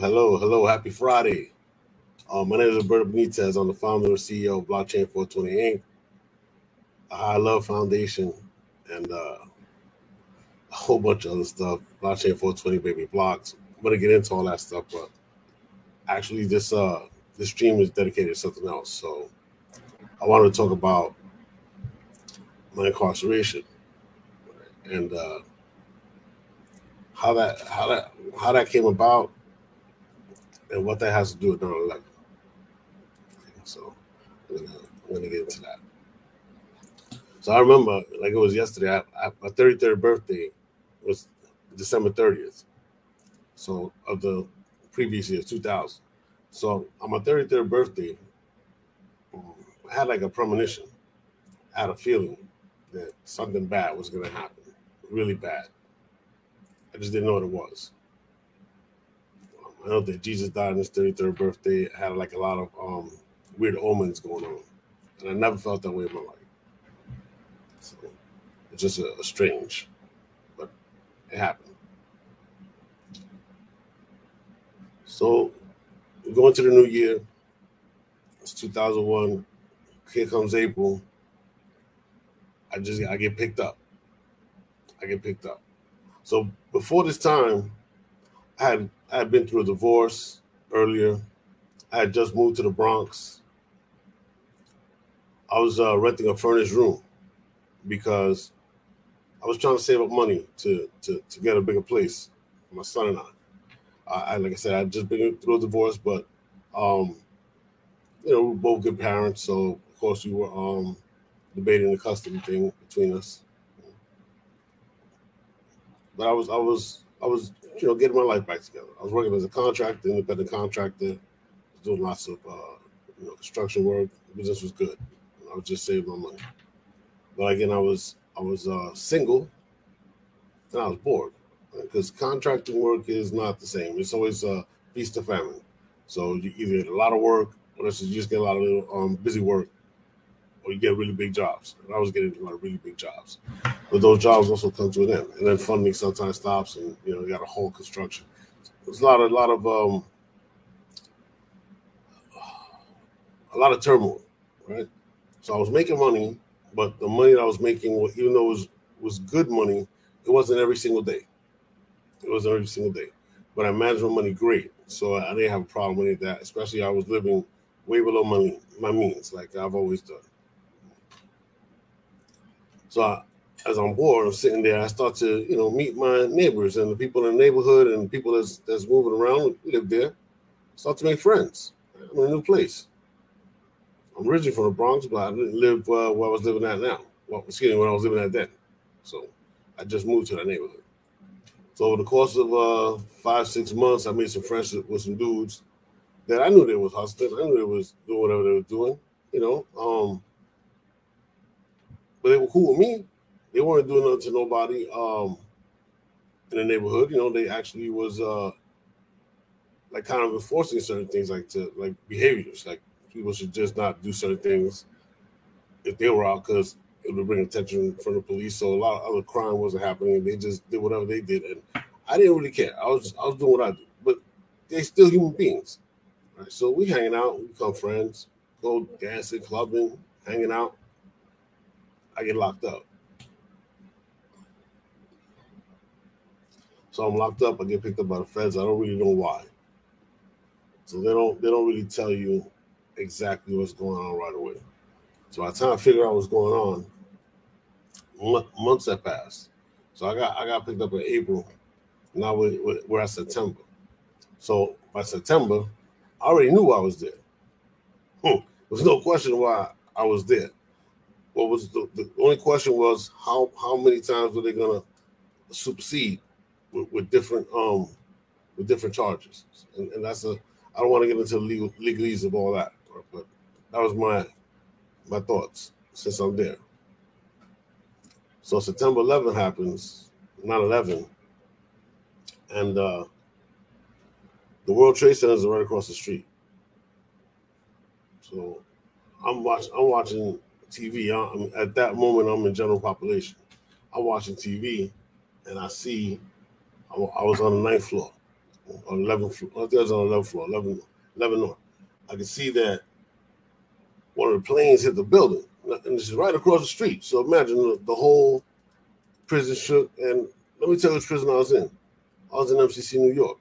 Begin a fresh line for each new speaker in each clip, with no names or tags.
Hello, hello. Happy Friday. Uh, my name is Roberto Benitez. I'm the founder and CEO of Blockchain 420 Inc., high love foundation, and uh, a whole bunch of other stuff. Blockchain 420 baby blocks. I'm gonna get into all that stuff, but actually, this uh this stream is dedicated to something else. So I wanted to talk about my incarceration and uh, how that how that how that came about and what that has to do with 9 11. So I'm gonna, I'm gonna get into that. So I remember, like it was yesterday, I, I, my 33rd birthday was December 30th. So of the previous year, 2000. So on my 33rd birthday, I had like a premonition. I had a feeling that something bad was to happen, really bad. I just didn't know what it was. I know that Jesus died on his 33rd birthday. Had like a lot of um, weird omens going on. And I never felt that way in my life. So it's just a, a strange, but it happened. So we go into the new year. It's 2001. Here comes April. I just I get picked up. I get picked up. So before this time, I had I had been through a divorce earlier. I had just moved to the Bronx. I was uh, renting a furnished room because I was trying to save up money to to, to get a bigger place for my son and I. I, like I said, I just been through a divorce, but um, you know, we are both good parents, so of course we were um debating the custody thing between us. But I was I was I was you know, getting my life back together. I was working as a contractor, independent contractor, doing lots of uh, you know, construction work. The business was good. I was just saving my money. But again, I was I was uh, single, and I was bored because contracting work is not the same. It's always a feast of famine. So you either get a lot of work, or you just get a lot of little um, busy work, or you get really big jobs. And I was getting of really big jobs, but those jobs also come to an end, and then funding sometimes stops, and you know you got a whole construction. There's a lot, a lot of, um, a lot of turmoil, right? So I was making money, but the money that I was making, even though it was was good money, it wasn't every single day. It wasn't every single day, but I managed my money great, so I didn't have a problem with that. Especially I was living way below money my means, like I've always done. So I, as I'm bored, I'm sitting there. I start to, you know, meet my neighbors and the people in the neighborhood and people that's that's moving around, live there. Start to make friends. I'm in a new place. I'm originally from the Bronx, but I didn't live uh, where I was living at now. Well, excuse me, when I was living at then. So I just moved to that neighborhood. So over the course of uh, five, six months, I made some friends with some dudes that I knew they was hustling. I knew they was doing whatever they were doing, you know. Um, but they were cool with me. They weren't doing nothing to nobody um, in the neighborhood. You know, they actually was uh, like kind of enforcing certain things, like to like behaviors, like people should just not do certain things if they were out because it would bring attention from the police. So a lot of other crime wasn't happening. They just did whatever they did, and I didn't really care. I was I was doing what I do, but they're still human beings. Right? So we hanging out, we become friends, go dancing, clubbing, hanging out. I get locked up. So I'm locked up. I get picked up by the feds. I don't really know why. So they don't they don't really tell you exactly what's going on right away. So by the time I figure out what's going on, months have passed. So I got I got picked up in April. Now we're, we're at September. So by September, I already knew I was there. Hmm. There's no question why I was there what was the, the only question was how how many times were they gonna supersede with, with different um with different charges and, and that's a I don't want to get into the legal legalese of all that but that was my my thoughts since I'm there. So September 11 happens, 9/11, and uh, the World Trade Center is right across the street. So I'm watching. I'm watching TV. I'm, at that moment, I'm in general population. I'm watching TV, and I see I, I was on the ninth floor, on 11th floor. I think it was on the 11th floor, 11, 11 North. I could see that one of the planes hit the building, and this is right across the street. So imagine the, the whole prison shook. And let me tell you which prison I was in. I was in MCC New York.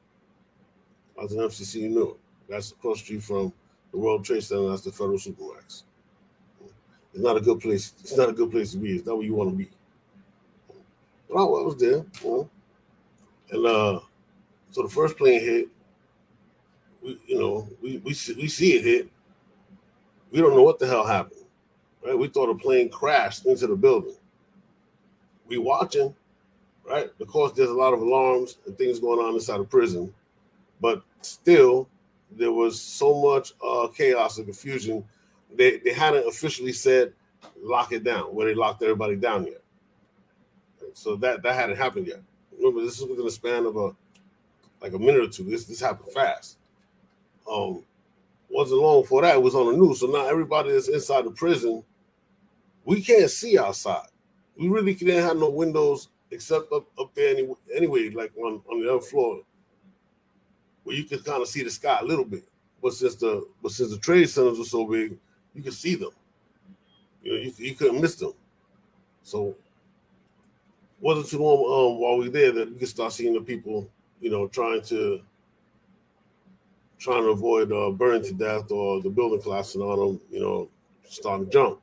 I was in MCC New York. That's across the street from the World Trade Center. That's the Federal Supermax. It's not a good place. It's not a good place to be. It's not where you want to be. But I, was there, and uh, so the first plane hit. We, you know, we we see, we see it hit. We don't know what the hell happened. Right? We thought a plane crashed into the building. We watching, right? Of course, there's a lot of alarms and things going on inside the prison, but still, there was so much uh, chaos and confusion. They they hadn't officially said lock it down where they locked everybody down yet. So that that hadn't happened yet. Remember, this is within a span of a like a minute or two. This this happened fast. Um, wasn't long for that. It was on the news. So now everybody that's inside the prison, we can't see outside. We really didn't have no windows except up, up there anyway, anyway, like on, on the other floor, where you could kind of see the sky a little bit. But since the but since the trade centers were so big, you could see them. You know, you, you couldn't miss them. So wasn't too long um, while we were there that we could start seeing the people, you know, trying to trying to avoid uh, burning to death or the building collapsing on them, you know, starting to jump.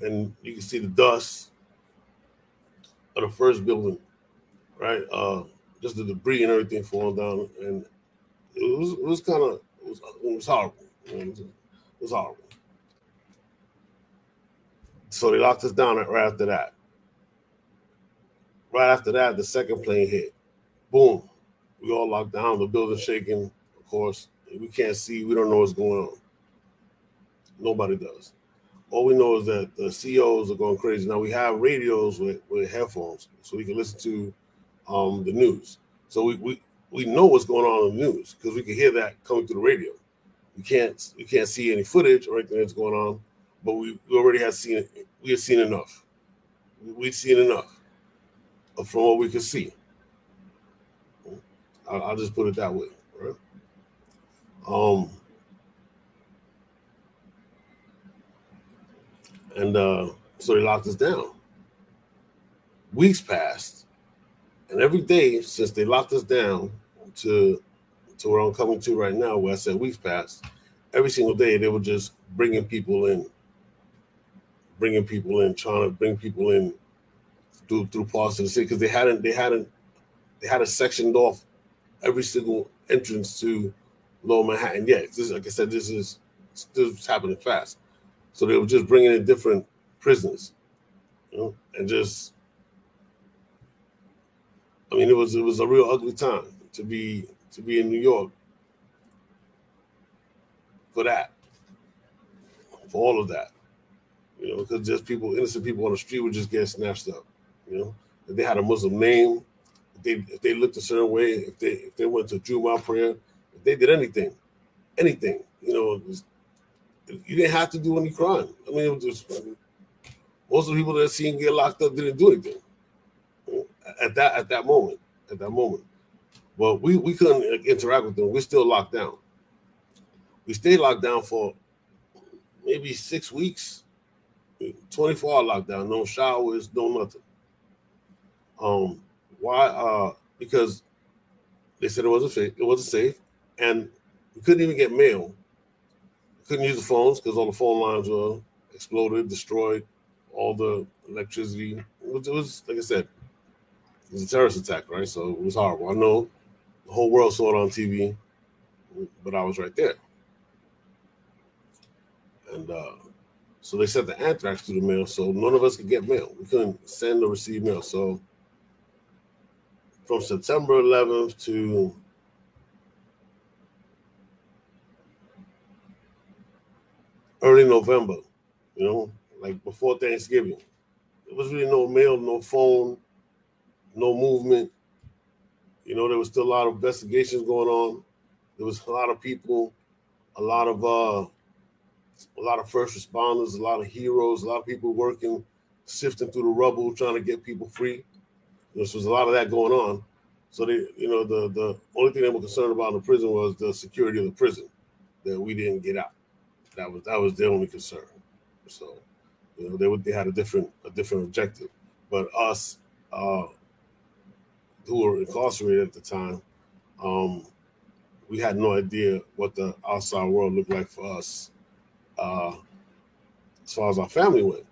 And you can see the dust of the first building, right? Uh, just the debris and everything falling down, and it was it was kind of it was, it was horrible. Was, it was horrible. So they locked us down right after that. Right after that, the second plane hit. Boom. We all locked down. The building shaking of course. We can't see. We don't know what's going on. Nobody does. All we know is that the COs are going crazy. Now we have radios with, with headphones, so we can listen to um, the news. So we, we we know what's going on in the news because we can hear that coming through the radio. We can't we can't see any footage or anything that's going on, but we, we already have seen we have seen enough. We've seen enough from what we can see. I'll, I'll just put it that way. Right? Um, and uh, so they locked us down. Weeks passed, and every day since they locked us down to to where I'm coming to right now, where I said weeks passed, every single day they were just bringing people in, bringing people in, trying to bring people in through through parts of the city because they hadn't they hadn't they had a sectioned off every single entrance to Lower Manhattan yet. This, like I said, this is still happening fast. So they were just bringing in different prisoners, you know, and just. I mean, it was it was a real ugly time to be to be in New York for that, for all of that, you know, because just people, innocent people on the street would just get snatched up, you know. If they had a Muslim name, if they if they looked a certain way, if they if they went to Jumu'ah prayer, if they did anything, anything. You know, was, you didn't have to do any crime. I mean, it was just, most of the people that seen get locked up didn't do anything at that at that moment. At that moment, but we we couldn't interact with them. We're still locked down. We stayed locked down for maybe six weeks, 24 hour lockdown, no showers, no nothing. Um, why? Uh, because they said it wasn't safe. It wasn't safe and we couldn't even get mail. We couldn't use the phones because all the phone lines were exploded, destroyed, all the electricity. It was, it was, like I said, it was a terrorist attack, right? So it was horrible. I know the whole world saw it on TV, but I was right there. And uh, so they sent the anthrax through the mail, so none of us could get mail. We couldn't send or receive mail. So from September 11th to early November, you know, like before Thanksgiving. There was really no mail, no phone, no movement. You know, there was still a lot of investigations going on. There was a lot of people, a lot of uh a lot of first responders, a lot of heroes, a lot of people working, sifting through the rubble, trying to get people free. There was a lot of that going on. So they, you know, the the only thing they were concerned about in the prison was the security of the prison that we didn't get out. That was that was their only concern. So, you know, they would they had a different a different objective. But us, uh, who were incarcerated at the time, um, we had no idea what the outside world looked like for us, uh, as far as our family went.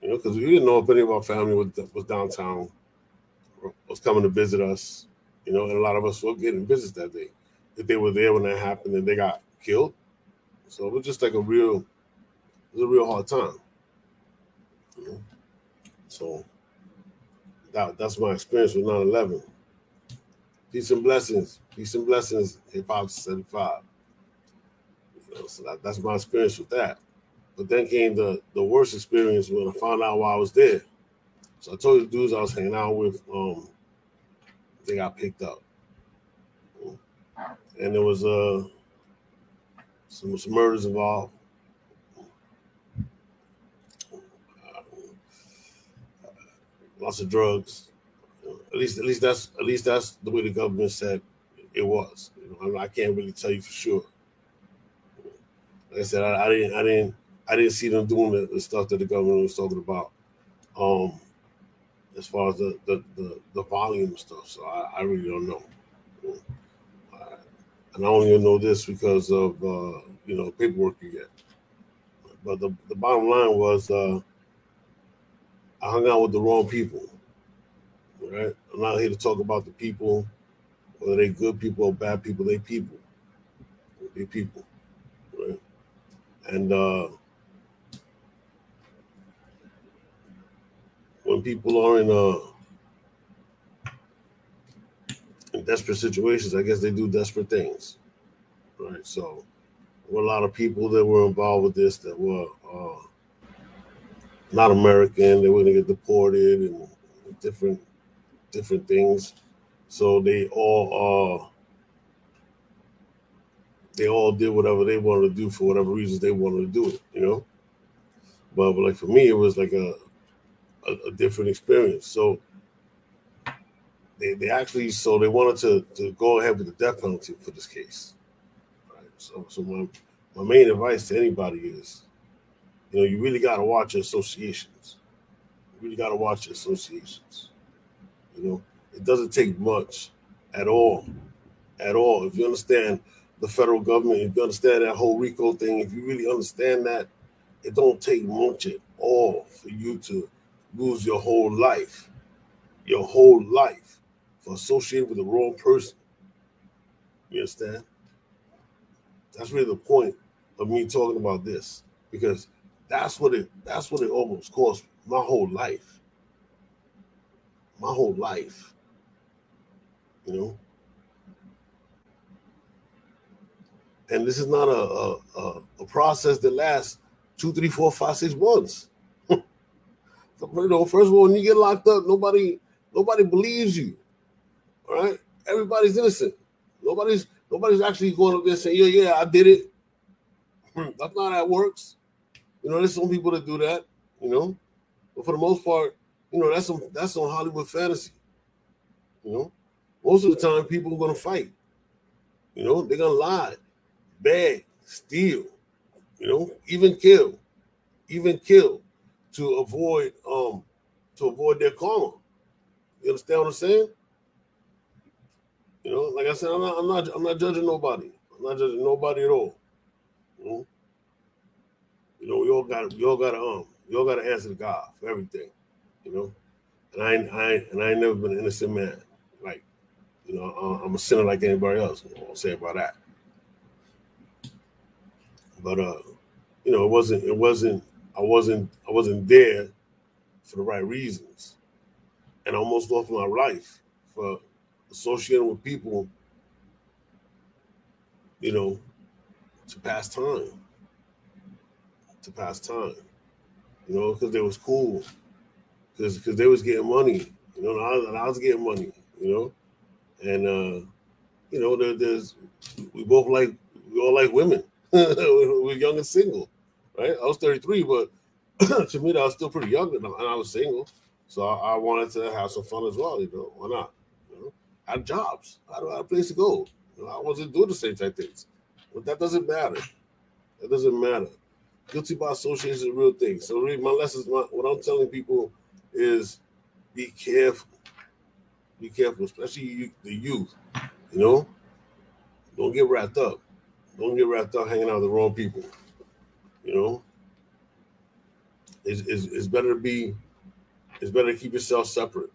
You know, because we didn't know if any of our family was, was downtown, was coming to visit us. You know, and a lot of us were getting visits that day. If they were there when that happened and they got killed, so it was just like a real, it was a real hard time. You know? So that, that's my experience with 9-11. Peace and blessings. Peace and blessings, hip hop 75. You know, so that, that's my experience with that. But then came the, the worst experience when I found out why I was there. So I told the dudes I was hanging out with, um, they got picked up. And there was uh some, some murders involved. lots of drugs. At least, at least that's at least that's the way the government said it was. You know, I can't really tell you for sure. Like I said, I, I didn't, I didn't, I didn't see them doing the, the, stuff that the government was talking about. Um, as far as the the, the, the volume stuff, so I, I really don't know. and I only know this because of uh, you know paperwork you get. But the, the bottom line was uh, I hung out with the wrong people. Right? I'm not here to talk about the people, whether they good people or bad people. They people. They people. Right? And uh, when people are in uh, in desperate situations, I guess they do desperate things. Right. So there were a lot of people that were involved with this that were uh, not American. They were going to get deported and different different things. So they all uh, they all did whatever they wanted to do for whatever reasons they wanted to do it, you know. But, but like for me, it was like a, a, a different experience. So they, they actually so they wanted to to go ahead with the death penalty for this case. Right. So so my my main advice to anybody is you know, you really got to watch your associations. You really got to watch your associations. You know, it doesn't take much at all, at all. If you understand the federal government, if you understand that whole RICO thing, if you really understand that, it don't take much at all for you to lose your whole life, your whole life for associating with the wrong person. You understand? That's really the point of me talking about this because that's what it that's what it almost cost my whole life. My whole life. You know? And this is not a a, a process that lasts two, three, four, five, six months. you know, first of all, when you get locked up, nobody nobody believes you. All right? Everybody's innocent. Nobody's nobody's actually going up there saying, Yeah, yeah, I did it. That's not how it works. You know, there's some people that do that, you know, but for the most part, you know, that's some that's on Hollywood fantasy. You know, most of the time people are gonna fight. You know, they're gonna lie, beg, steal, you know, even kill, even kill to avoid um to avoid their karma. You understand what I'm saying? You know, like I said, I'm not I'm not I'm not judging nobody. I'm not judging nobody at all. You know? You know, we all got we all got to um we all got to answer to God for everything. You know, and I I and I ain't never been an innocent man. Like, you know, I'm a sinner like anybody else. I'll say about that. But uh, you know, it wasn't it wasn't I wasn't I wasn't there for the right reasons, and I almost lost my life for associating with people. You know, to pass time to pass time, you know, because they was cool, because because they was getting money, you know, and I, and I was getting money, you know, and uh, you know, there, there's we both like we all like women. we're young and single, right? I was 33, but to me, I was still pretty young, and I was single, so I, I, wanted to have some fun as well. You know, why not? You know? I had jobs. I had a place to go. You know, I wasn't doing the same type things. But that doesn't matter. That doesn't matter. Guilty by association is a real thing. So really, my lessons, my, what I'm telling people is be careful. Be careful, especially you, the youth. You know, don't get wrapped up. Don't get wrapped up hanging out with the wrong people. You know, it's, it's, it's better to be. It's better to keep yourself separate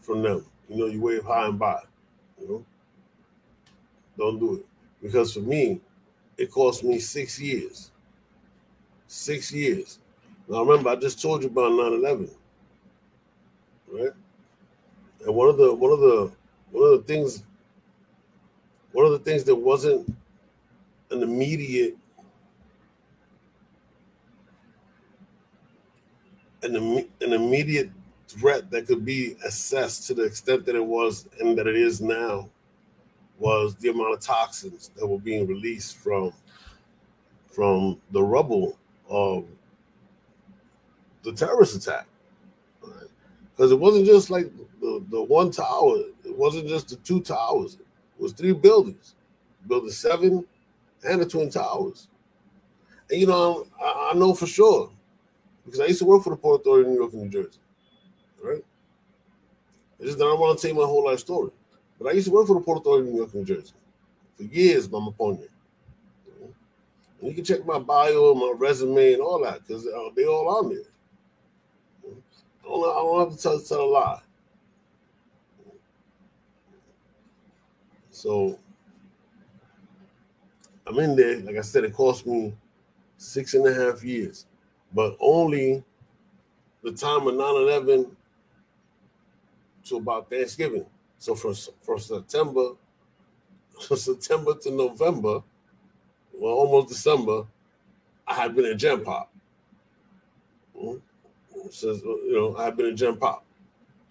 from them. You know, you wave hi and bye. You know, don't do it because for me, it cost me six years. Six years. Now remember, I just told you about 9-11. Right? And one of the one of the one of the things one of the things that wasn't an immediate an, Im- an immediate threat that could be assessed to the extent that it was and that it is now was the amount of toxins that were being released from from the rubble of the terrorist attack. Because it wasn't just like the, the one tower, it wasn't just the two towers, it was three buildings building seven and the Twin Towers. And you know, I, I know for sure because I used to work for the Port Authority of New York and New Jersey. Right? It's just I want to tell you my whole life story. But I used to work for the Port Authority of New York and New Jersey for years, Mama Ponya. And you can check my bio, my resume, and all that because uh, they all on there. I have to tell, a lie. So I'm in there. Like I said, it cost me six and a half years, but only the time of 9 11 to about Thanksgiving. So from, from September, September to November, well, almost December, I had been in Gen Pop. Hmm? Since you know, I've been in Gen Pop.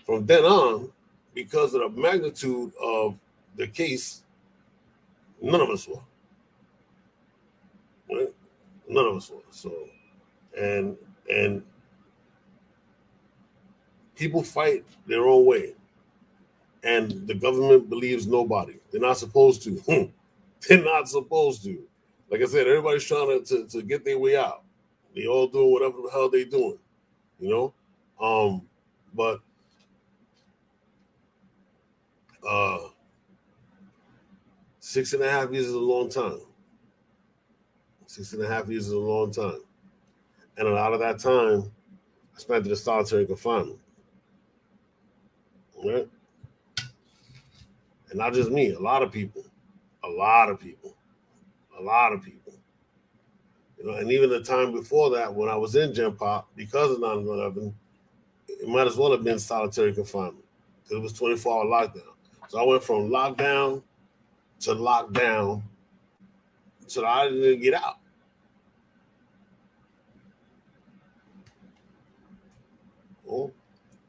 From then on, because of the magnitude of the case, none of us were. Right? None of us were. So, and and people fight their own way and the government believes nobody. They're not supposed to. They're not supposed to. Like I said, everybody's trying to, to, to get their way out. They all doing whatever the hell they doing, you know. Um, but uh, six and a half years is a long time. Six and a half years is a long time, and a lot of that time I spent in a solitary confinement. Right and not just me, a lot of people, a lot of people, a lot of people. You know, and even the time before that, when I was in Gen Pop, because of 9-11, it might as well have been solitary confinement because it was 24 hour lockdown. So I went from lockdown to lockdown so I didn't get out.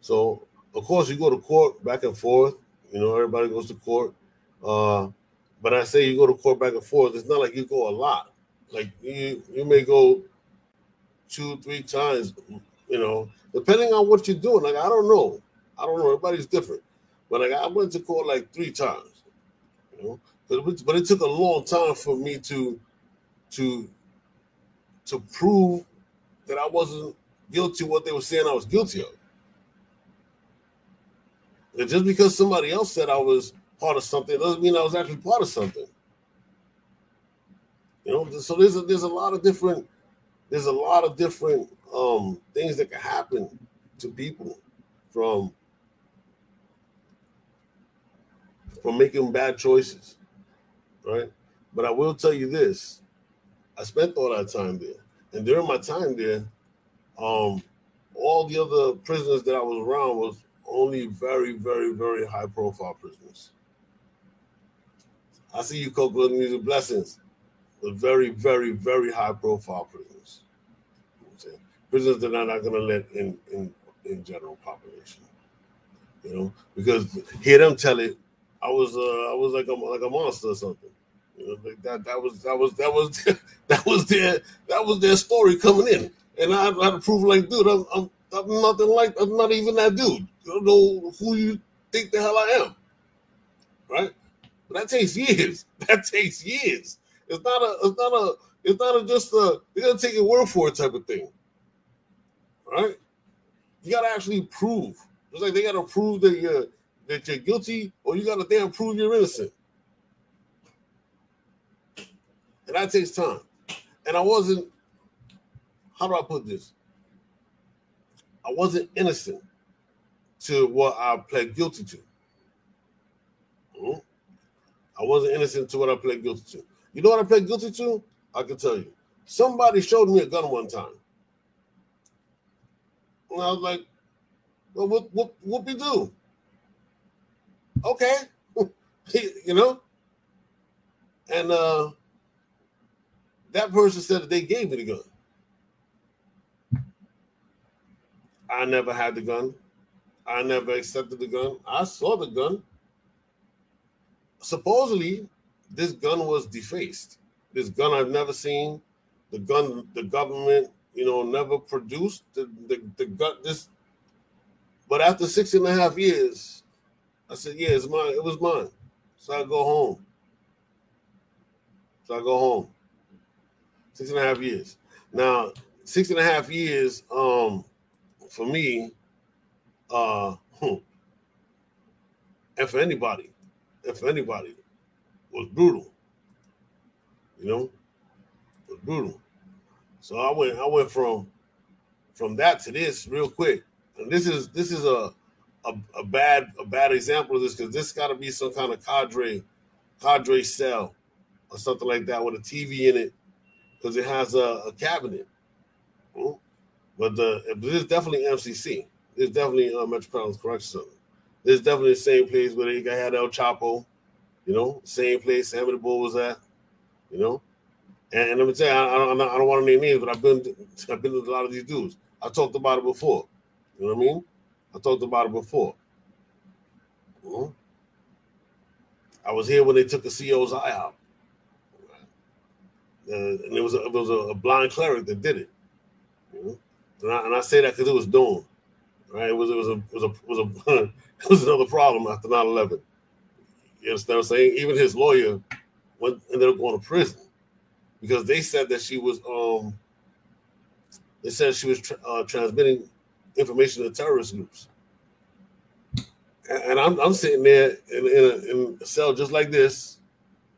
So, of course, you go to court back and forth. You know, everybody goes to court. Uh, but I say you go to court back and forth. It's not like you go a lot. Like you, you may go two, three times. You know, depending on what you're doing. Like I don't know. I don't know. Everybody's different. But like I went to court like three times. You know, but it, but it took a long time for me to to to prove that I wasn't guilty of what they were saying I was guilty of. And just because somebody else said I was part of something doesn't mean I was actually part of something. You know, so there's a, there's a lot of different there's a lot of different um, things that can happen to people from from making bad choices, right? But I will tell you this: I spent all that time there, and during my time there, um, all the other prisoners that I was around was only very, very, very high profile prisoners. I see you, Coco Music Blessings, but very, very, very high profile prisoners. prisoners that are not going to let in, in in general population. You know, because hear them tell it, I was uh, I was like a like a monster or something. You know, like that that was that was that was that was their that was their story coming in, and I, I had to prove like, dude, I'm, I'm I'm nothing like I'm not even that dude. You don't know who you think the hell I am. right? But that takes years. That takes years. It's not a. It's not a. It's not a just a. They're gonna take your word for it type of thing, right? You gotta actually prove. It's like they gotta prove that you're that you're guilty, or you gotta damn prove you're innocent, and that takes time. And I wasn't. How do I put this? I wasn't innocent to what I pled guilty to. Hmm? I wasn't innocent to what I pled guilty to. You know what I pled guilty to? I can tell you. Somebody showed me a gun one time. And I was like, well, what what what we do? Okay. you know? And uh that person said that they gave me the gun. I never had the gun. I never accepted the gun. I saw the gun. Supposedly, this gun was defaced. This gun I've never seen. The gun the government, you know, never produced. The the, the gun this. But after six and a half years, I said, "Yeah, it's mine. It was mine." So I go home. So I go home. Six and a half years. Now, six and a half years. Um, for me, uh, and for anybody, and for anybody, was brutal. You know, was brutal. So I went, I went from from that to this real quick, and this is this is a a, a bad a bad example of this because this got to be some kind of cadre cadre cell or something like that with a TV in it because it has a, a cabinet. Hmm? But the this is definitely MCC. It's definitely uh, Metropolitan Correction Center. This is definitely the same place where they had El Chapo, you know, same place Sammy the Bull was at, you know. And, and let me tell you, I, I, don't, I don't want to name names, but I've been I've been with a lot of these dudes. I talked about it before. You know what I mean? I talked about it before. Mm-hmm. I was here when they took the CO's eye out. Uh, and it was a, it was a, a blind cleric that did it. You know? and, I, and I say that because it was doomed. Right? It was it was a it was a was a it was another problem after 9-11. You understand what I'm saying? Even his lawyer went ended up going to prison because they said that she was um they said she was tra- uh, transmitting information to terrorist groups. And I'm, I'm sitting there in, in, a, in a cell just like this,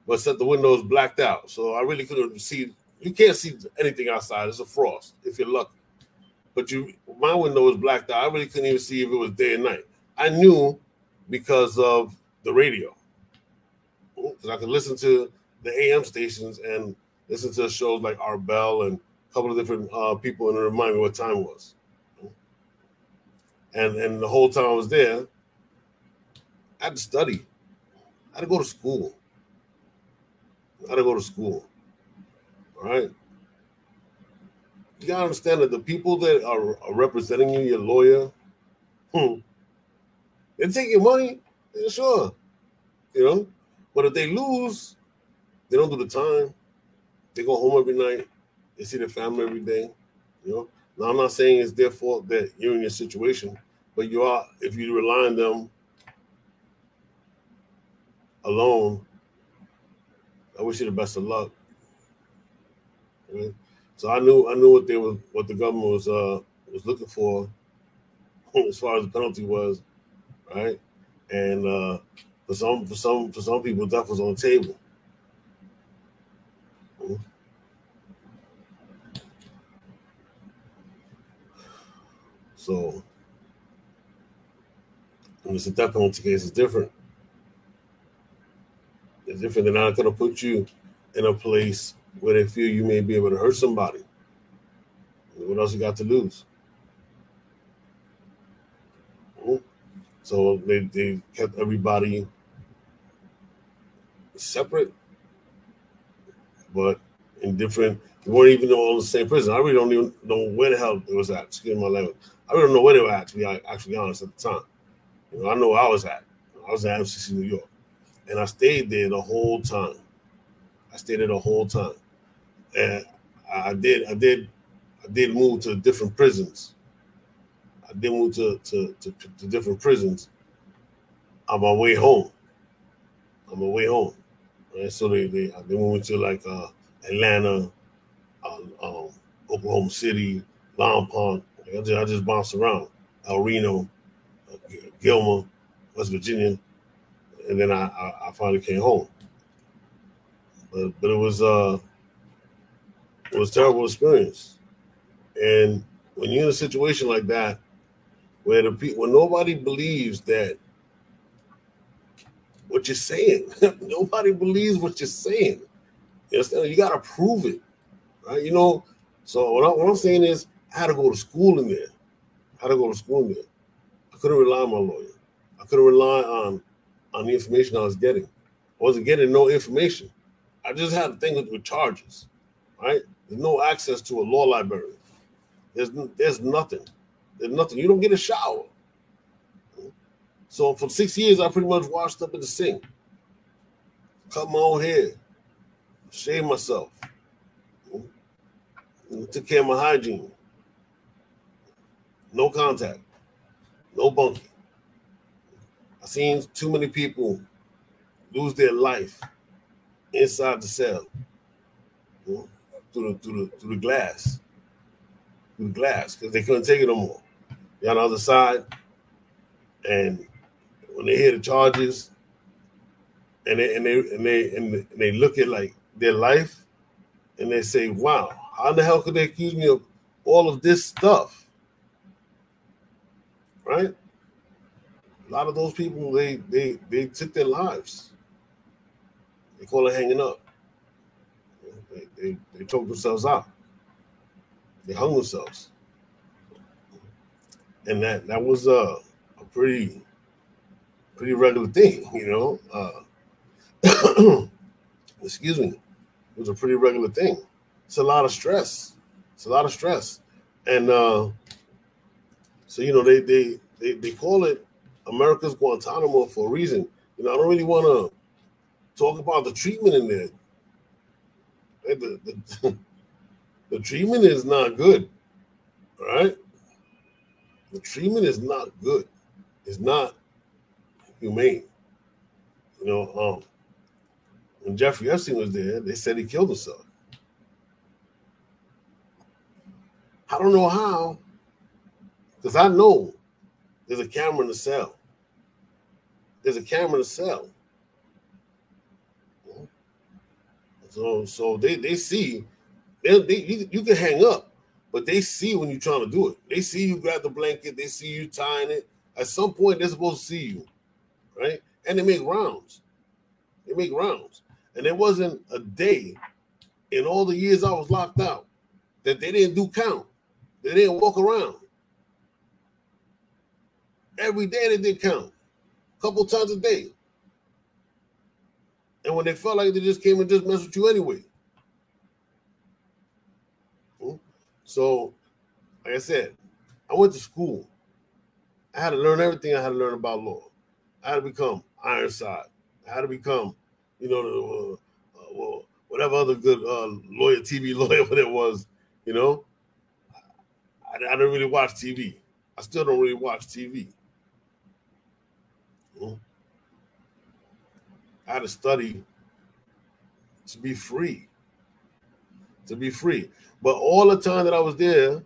but set the windows blacked out. So I really couldn't see. You can't see anything outside. It's a frost if you're lucky but you my window was blacked out. I really couldn't even see if it was day and night. I knew because of the radio. Because I could listen to the AM stations and listen to shows like Art Bell and a couple of different uh, people and remind me what time it was. And and the whole time I was there, I had to study. I had to go to school. I had to go to school. All right you gotta understand that the people that are, representing you, your lawyer, hmm, they take your money, sure, you know. But if they lose, they don't do the time. They go home every night. They see their family every day. You know. Now I'm not saying it's their fault that you're in your situation, but you are. If you rely on them alone, I wish you the best of luck. Right? So I knew I knew what they were what the government was uh was looking for as far as the penalty was, right? And uh for some for some for some people death was on the table. So when it's a death penalty case, it's different. It's different. They're not gonna put you in a place where they feel you may be able to hurt somebody. What else you got to lose? So they, they kept everybody separate, but in different. They weren't even all in the same prison. I really don't even know where the hell it was at. Excuse my language. I really don't know where they were at. To be actually honest, at the time, you know, I know I was at. I was at MCC New York, and I stayed there the whole time. I stayed there the whole time and I did I did I did move to different prisons. I did move to to, to, to different prisons on my way home. on my way home. So they they they went to like uh, Atlanta, uh, um, Oklahoma City, Lompoc. I just, I just bounced around. El Reno, uh, Gilmer, West Virginia, and then I, I, I finally came home. But but it was uh it was terrible experience. And when you're in a situation like that, where the people when nobody believes that what you're saying, nobody believes what you're saying. You understand? You gotta prove it. Right? You know, so what, I, what I'm saying is I had to go to school in there. I had to go to school in there. I couldn't rely on my lawyer. I couldn't rely on on the information I was getting. I wasn't getting no information. I just had to think with, with charges, right? There's no access to a law library. There's there's nothing. There's nothing. You don't get a shower. So for six years, I pretty much washed up in the sink, cut my own hair, shaved myself, took care of my hygiene. No contact, no bunking. I seen too many people lose their life inside the cell you know, through the through the through the glass, through the glass, because they couldn't take it no more. They're on the other side, and when they hear the charges, and they and they and they and they look at like their life, and they say, "Wow, how the hell could they accuse me of all of this stuff?" Right? A lot of those people they they they took their lives. They call it hanging up. They, they, they choked themselves out. They hung themselves. And that that was a, a pretty pretty regular thing, you know. Uh, excuse me. It was a pretty regular thing. It's a lot of stress. It's a lot of stress. And uh, so you know they they they, they call it America's Guantanamo for a reason. You know, I don't really want to talk about the treatment in there. The, the, the treatment is not good. right? The treatment is not good. It's not humane. You know, um, when Jeffrey Epstein was there, they said he killed himself. I don't know how, because I know there's a camera in the cell. There's a camera in the cell. So so they they see they, they you, you can hang up, but they see when you're trying to do it. They see you grab the blanket, they see you tying it. At some point, they're supposed to see you, right? And they make rounds. They make rounds. And there wasn't a day in all the years I was locked out that they didn't do count. They didn't walk around. Every day they did count, a couple times a day. And when they felt like they just came and just messed with you anyway. Hmm? So, like I said, I went to school. I had to learn everything I had to learn about law. Had to become Ironside. How to become, you know, uh, uh, whatever other good uh, lawyer, TV lawyer, what it was, you know. I, I don't really watch TV. I still don't really watch TV. Hmm? I had to study to be free. To be free. But all the time that I was there,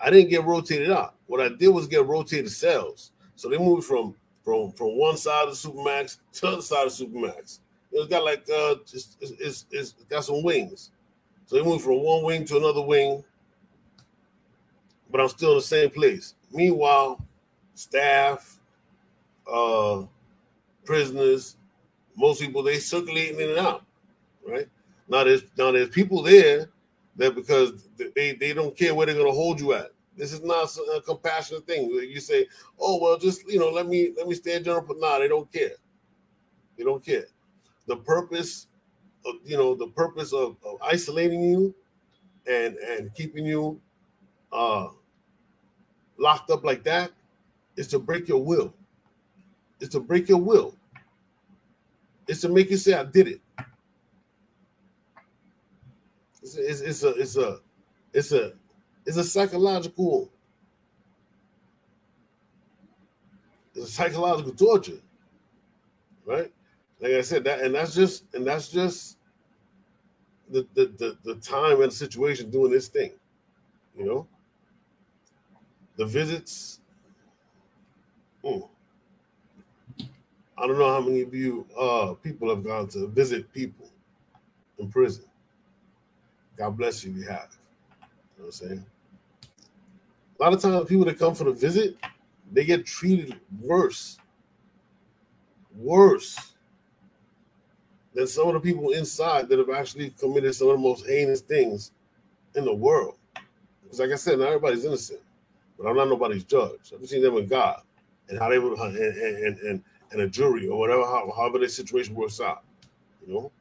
I didn't get rotated out. What I did was get rotated cells. So they moved from from from one side of supermax to the other side of supermax. It's got like uh it's, it's, it's got some wings. So they moved from one wing to another wing, but I'm still in the same place. Meanwhile, staff, uh, prisoners, most people they circulating in and out, right? Now there's now there's people there that because they they don't care where they're gonna hold you at. This is not a compassionate thing. You say, "Oh well, just you know, let me let me stay general." But nah, they don't care. They don't care. The purpose, of, you know, the purpose of, of isolating you and and keeping you uh locked up like that is to break your will. It's to break your will. It's to make you say, "I did it." It's, it's, it's a it's a it's a it's a psychological it's a psychological torture, right? Like I said, that and that's just and that's just the the the, the time and situation doing this thing. You know, the visits. Mm, I don't know how many of you uh people have gone to visit people in prison. God bless you, you have. You know what I'm saying? A lot of times people that come for the visit, they get treated worse. Worse than some of the people inside that have actually committed some of the most heinous things in the world. Because like I said, not everybody's innocent, but I'm not nobody's judge. I've seen them in God and how they would and and and, and a jury or whatever, how, however their situation works out, you know.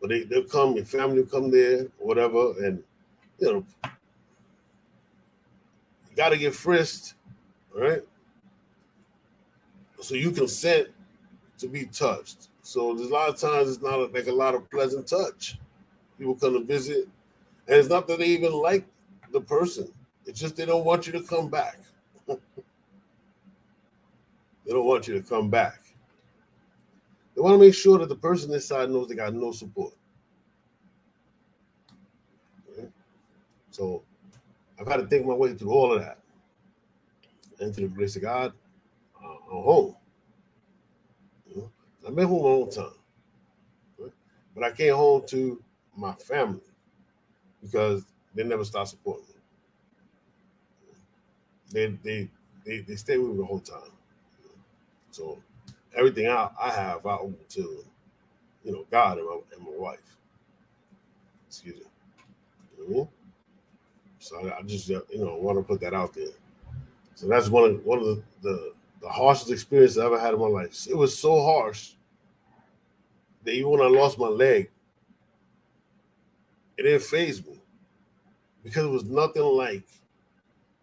But they, they'll come, your family will come there, whatever, and you know, you gotta get frisked, right? So you consent to be touched. So there's a lot of times it's not like a lot of pleasant touch. People come to visit, and it's not that they even like the person. It's just they don't want you to come back. they don't want you to come back. They want to make sure that the person inside knows they got no support. So I've had to think my way through all of that. And through the grace of God, uh, I'm home. You know? I've been home a long time. Right? But I came home to my family because they never stopped supporting me. They they they, they stay with me the whole time. So everything I, I have, I owe to you know God and my, and my wife. Excuse me. You know? So I, just uh, you know want to put that out there. So that's one of one of the, the the harshest experiences I ever had in my life. It was so harsh that even when I lost my leg, it didn't faze me because it was nothing like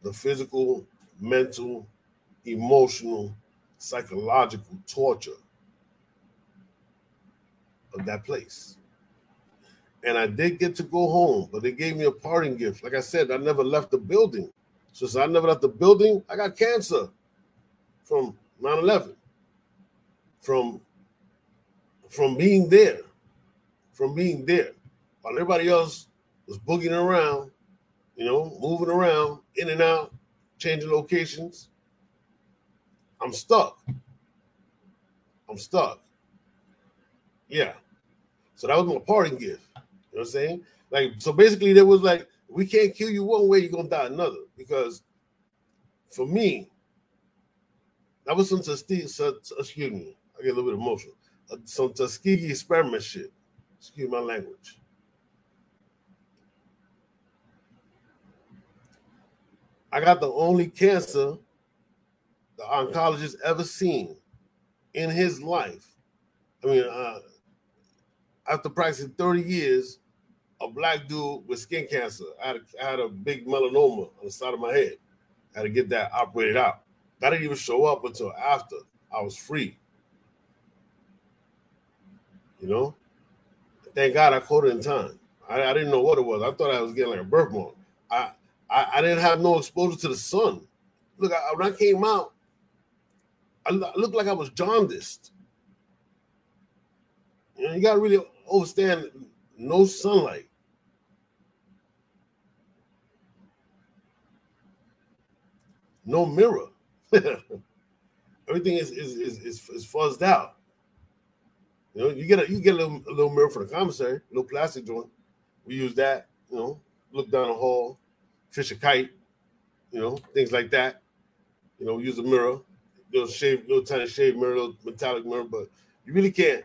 the physical, mental, emotional, psychological torture of that place. And I did get to go home, but they gave me a parting gift. Like I said, I never left the building. So since I never left the building, I got cancer from 9-11. From from being there, from being there. While everybody else was boogieing around, you know, moving around, in and out, changing locations. I'm stuck. I'm stuck. Yeah. So that was my parting gift. You know what I'm saying? Like, so basically, there was like, we can't kill you one way, you're gonna die another. Because for me, that was some Tuskegee, excuse me, I get a little bit emotional. Uh, some Tuskegee experiment shit. Excuse my language. I got the only cancer the oncologist ever seen in his life. I mean, uh, after practicing 30 years, a black dude with skin cancer. I had, a, I had a big melanoma on the side of my head. I had to get that operated out. That didn't even show up until after I was free. You know? Thank God I caught it in time. I, I didn't know what it was. I thought I was getting like a birthmark. I, I, I didn't have no exposure to the sun. Look, I, when I came out, I looked like I was jaundiced. You know, you gotta really understand no sunlight. No mirror. Everything is is, is is is fuzzed out. You know, you get a you get a little, a little mirror for the commissary, little plastic joint. We use that, you know, look down the hall, fish a kite, you know, things like that. You know, use a mirror, little shave, little tiny shave mirror, little metallic mirror, but you really can't.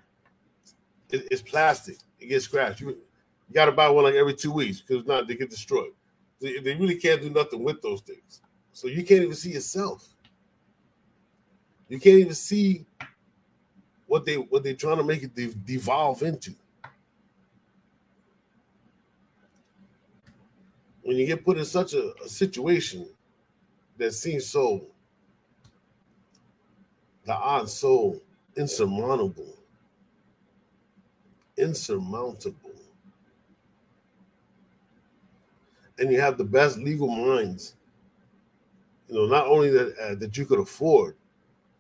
It, it's plastic. It gets scratched. You, you got to buy one like every two weeks because not they get destroyed. They, they really can't do nothing with those things. So you can't even see yourself. You can't even see what they what they're trying to make it de- devolve into. When you get put in such a, a situation that seems so the odds so insurmountable, insurmountable, and you have the best legal minds, you know, not only that uh, that you could afford,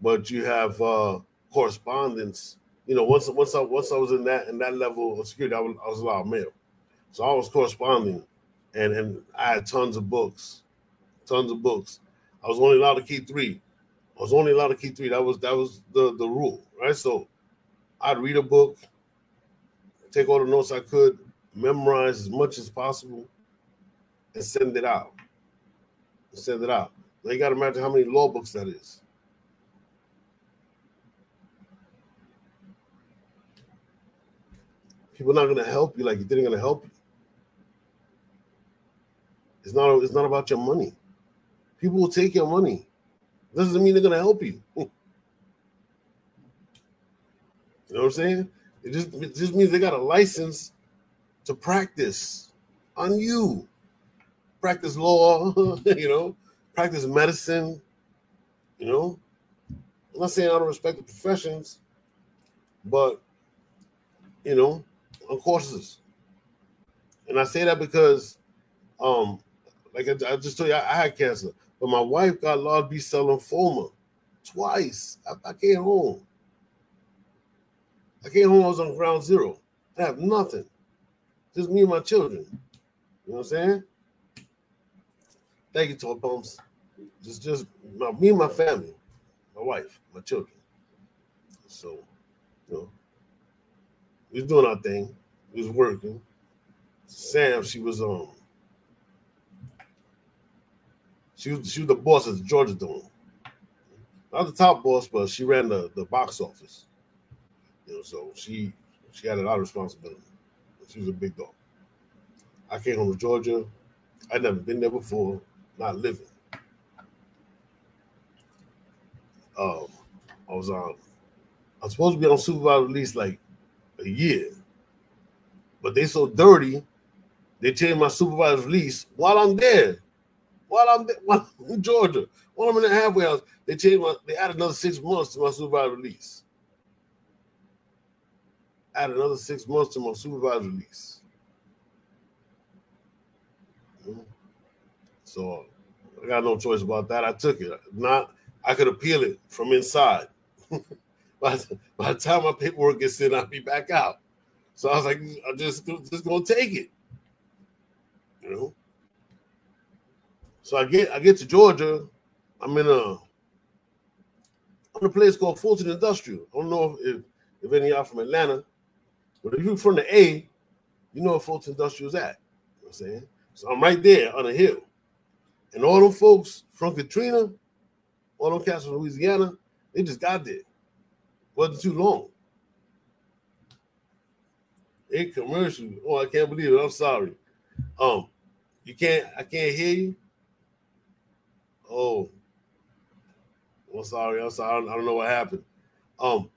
but you have uh, correspondence, you know, once once I once I was in that in that level of security, I was, I was allowed mail, so I was corresponding, and and I had tons of books, tons of books. I was only allowed to keep three. I was only allowed to keep three. That was that was the the rule, right? So I'd read a book, take all the notes I could, memorize as much as possible, and send it out. Send it out. You got to imagine how many law books that is. People not going to help you like you didn't going to help you. It's not. It's not about your money. People will take your money. Doesn't mean they're going to help you. you know what I'm saying? It just it just means they got a license to practice on you. Practice law, you know, practice medicine, you know. I'm not saying I don't respect the professions, but you know, on courses. And I say that because um, like I, I just told you, I, I, had cancer, but my wife got large B cell lymphoma twice. I, I came home. I came home, I was on ground zero. I have nothing. Just me and my children. You know what I'm saying? Thank you, Toy Pumps. Just just my, me and my family, my wife, my children. So, you know, we was doing our thing. We was working. Sam, she was um she was she was the boss at the Georgia Dome. Not the top boss, but she ran the, the box office. You know, so she she had a lot of responsibility. She was a big dog. I came home to Georgia. I'd never been there before, not living. Um, I was on. I was supposed to be on supervised release like a year, but they so dirty, they changed my supervised release while I'm there. While I'm there, while I'm in Georgia, while I'm in the halfway house, they changed my. They added another six months to my supervised release add another six months to my supervised release. So I got no choice about that. I took it. Not I could appeal it from inside. by, by the time my paperwork gets in, I'll be back out. So I was like, I'm just just gonna take it. You know. So I get I get to Georgia. I'm in a I'm in a place called Fulton Industrial. I don't know if, if, any of y'all from Atlanta. But if you're from the A, you know where Fulton Industrial is at. You know what I'm saying? So I'm right there on a hill. And all them folks from Katrina, all them cats from Louisiana, they just got there. Wasn't too long. In commercial. Oh, I can't believe it. I'm sorry. Um, you can't, I can't hear you. Oh, I'm sorry. I'm sorry. I don't know what happened. Um,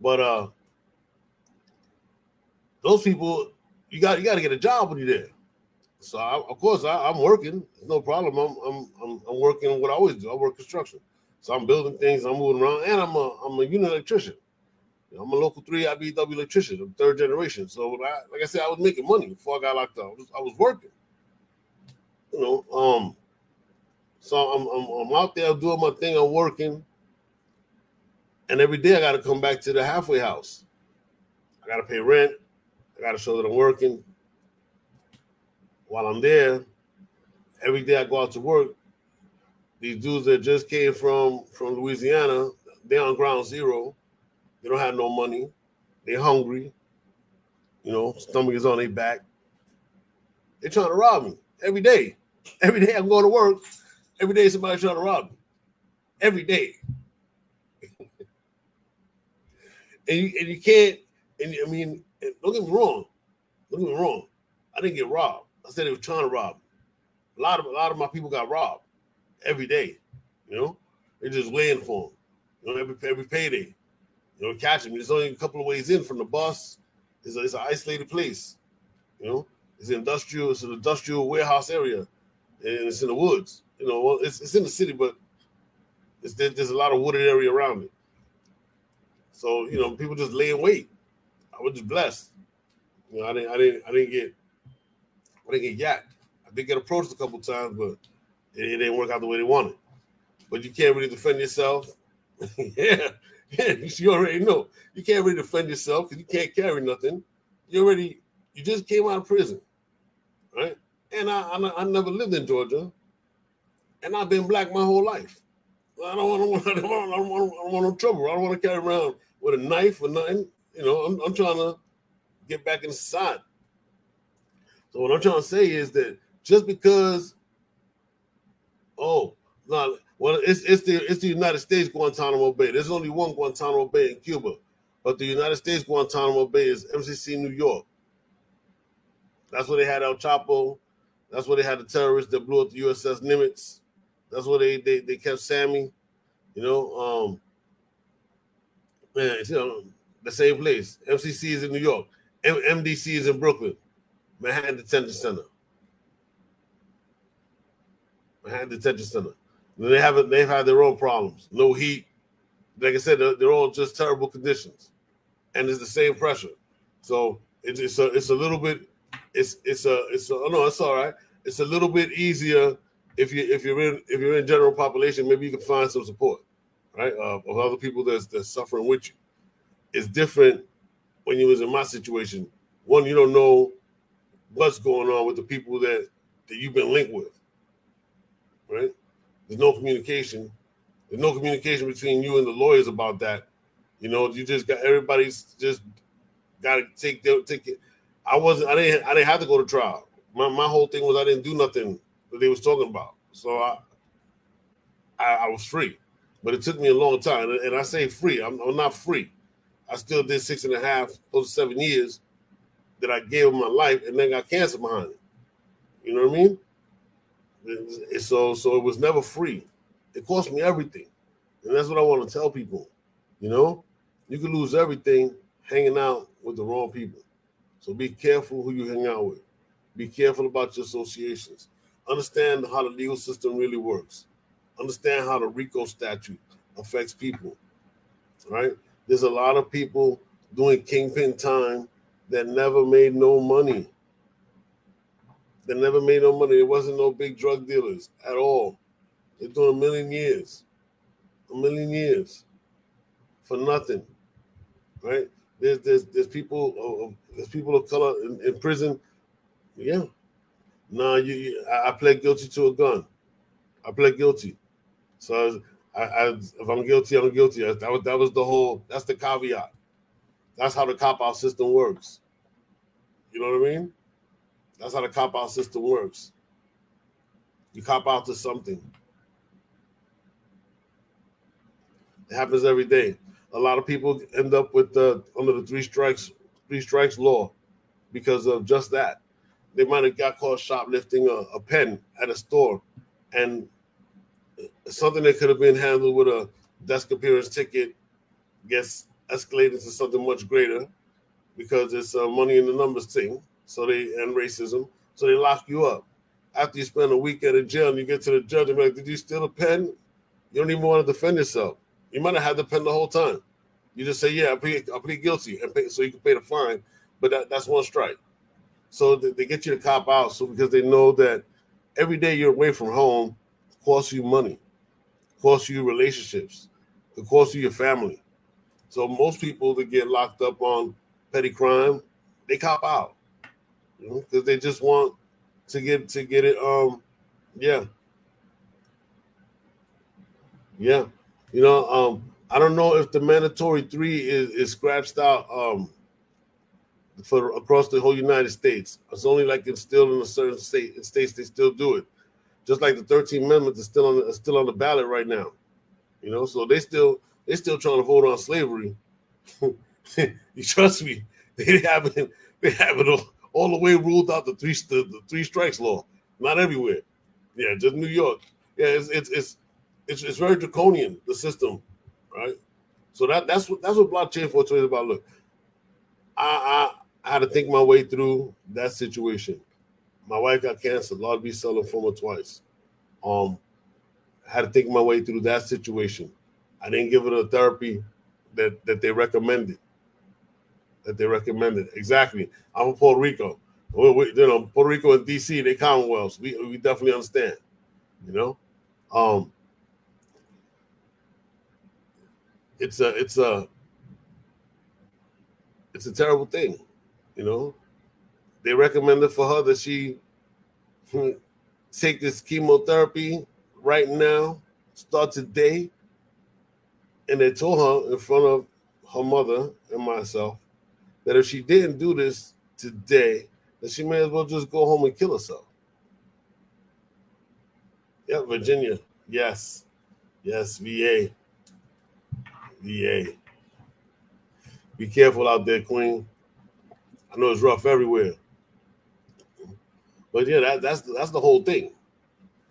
but uh those people, you got you got to get a job when you're there. So I, of course I, am working, no problem. I'm, I'm I'm I'm working what I always do. I work construction, so I'm building things. I'm moving around, and I'm a I'm a unit electrician. You know, I'm a local three IBEW electrician. I'm third generation. So I, like I said, I was making money before I got locked up. I was, I was working. You know, um, so I'm, I'm I'm out there doing my thing. I'm working, and every day I got to come back to the halfway house. I got to pay rent. I got to show that I'm working. While I'm there, every day I go out to work, these dudes that just came from from Louisiana, they're on ground zero. They don't have no money. They're hungry. You know, stomach is on their back. They're trying to rob me every day. Every day I'm going to work. Every day somebody's trying to rob me. Every day. and you and you can't. And I mean, don't get me wrong. Don't get me wrong. I didn't get robbed. I said they were trying to rob. Me. A lot of a lot of my people got robbed every day. You know, they're just waiting for them. You know, every every payday. You know, catching me. There's only a couple of ways in from the bus. It's, a, it's an isolated place. You know, it's industrial. It's an industrial warehouse area, and it's in the woods. You know, well, it's, it's in the city, but it's, there's a lot of wooded area around it. So you know, people just lay in wait. I was just blessed. You know, I didn't, I didn't, I didn't get, I didn't get yacked. I did get approached a couple times, but it, it, didn't work out the way they wanted. But you can't really defend yourself. yeah, Yeah, you already know. You can't really defend yourself because you can't carry nothing. You already, you just came out of prison, right? And I, I, I never lived in Georgia, and I've been black my whole life. I don't want, I don't want, I don't want, I don't want no trouble. I don't want to carry around with a knife or nothing. You know, I'm, I'm trying to get back in society. So what I'm trying to say is that just because, oh, no, well, it's it's the it's the United States Guantanamo Bay. There's only one Guantanamo Bay in Cuba, but the United States Guantanamo Bay is MCC New York. That's where they had El Chapo. That's where they had the terrorists that blew up the USS Nimitz. That's where they they, they kept Sammy. You know, um, man, you know, the same place. MCC is in New York. M- MDC is in Brooklyn. Manhattan Detention Center. Manhattan Detention Center. They haven't. They've had their own problems. No heat. Like I said, they're, they're all just terrible conditions, and it's the same pressure. So it's it's a it's a little bit. It's it's a it's a, oh no it's all right. It's a little bit easier if you if you're in if you're in general population. Maybe you can find some support, right, uh, of other people that's that's suffering with you. It's different when you was in my situation. One, you don't know what's going on with the people that that you've been linked with, right? There's no communication. There's no communication between you and the lawyers about that. You know, you just got everybody's just got to take their take it. I wasn't. I didn't. I didn't have to go to trial. My my whole thing was I didn't do nothing that they was talking about. So I I, I was free, but it took me a long time. And, and I say free. I'm, I'm, not free. I still did six and a half, close to seven years that I gave my life, and then got cancer behind it. You know what I mean? so so it was never free. It cost me everything, and that's what I want to tell people. You know, you can lose everything hanging out with the wrong people. So be careful who you hang out with. Be careful about your associations. Understand how the legal system really works. Understand how the RICO statute affects people. Right? There's a lot of people doing kingpin time that never made no money. They never made no money. It wasn't no big drug dealers at all. They're doing a million years, a million years for nothing, right? There's there's there's people oh, oh, there's people of color in, in prison. Yeah, no, you, you I, I pled guilty to a gun. I pled guilty. So I, I, if I'm guilty, I'm guilty. That was that was the whole. That's the caveat. That's how the cop out system works. You know what I mean? That's how the cop out system works. You cop out to something. It happens every day. A lot of people end up with the under the three strikes three strikes law because of just that. They might have got caught shoplifting a, a pen at a store, and something that could have been handled with a desk appearance ticket gets escalated to something much greater because it's a uh, money in the numbers thing so they and racism. So they lock you up. After you spend a week at a jail and you get to the judge and be like, Did you steal a pen? You don't even want to defend yourself. You might have had the pen the whole time. You just say, Yeah, I plead, I plead guilty and pay, so you can pay the fine. But that, that's one strike. So they, they get you to cop out. So because they know that every day you're away from home costs you money, costs you relationships, it costs you your family. So most people that get locked up on petty crime, they cop out because you know, they just want to get to get it. Um, yeah, yeah. You know, um, I don't know if the mandatory three is, is scratched out um for across the whole United States. It's only like it's still in a certain state in states they still do it. Just like the 13th Amendment is still on is still on the ballot right now. You know, so they still they still trying to vote on slavery. you trust me, they haven't they haven't all the way ruled out the three the, the three strikes law. Not everywhere. Yeah, just New York. Yeah, it's it's it's it's, it's very draconian the system, right? So that that's what that's what blockchain for is about. Look, I, I I had to think my way through that situation. My wife got cancer, large B cell lymphoma twice. Um, I had to think my way through that situation. I didn't give it a therapy that that they recommended that they recommended. Exactly. I'm from Puerto Rico. We, we, you know, Puerto Rico and DC, they commonwealths. We we definitely understand. You know, um, it's a it's a it's a terrible thing, you know. They recommended for her that she take this chemotherapy right now, start today. And they told her in front of her mother and myself that if she didn't do this today, that she may as well just go home and kill herself. Yeah, Virginia. Yes. Yes, VA. VA. Be careful out there, Queen. I know it's rough everywhere. But yeah, that, that's that's the whole thing.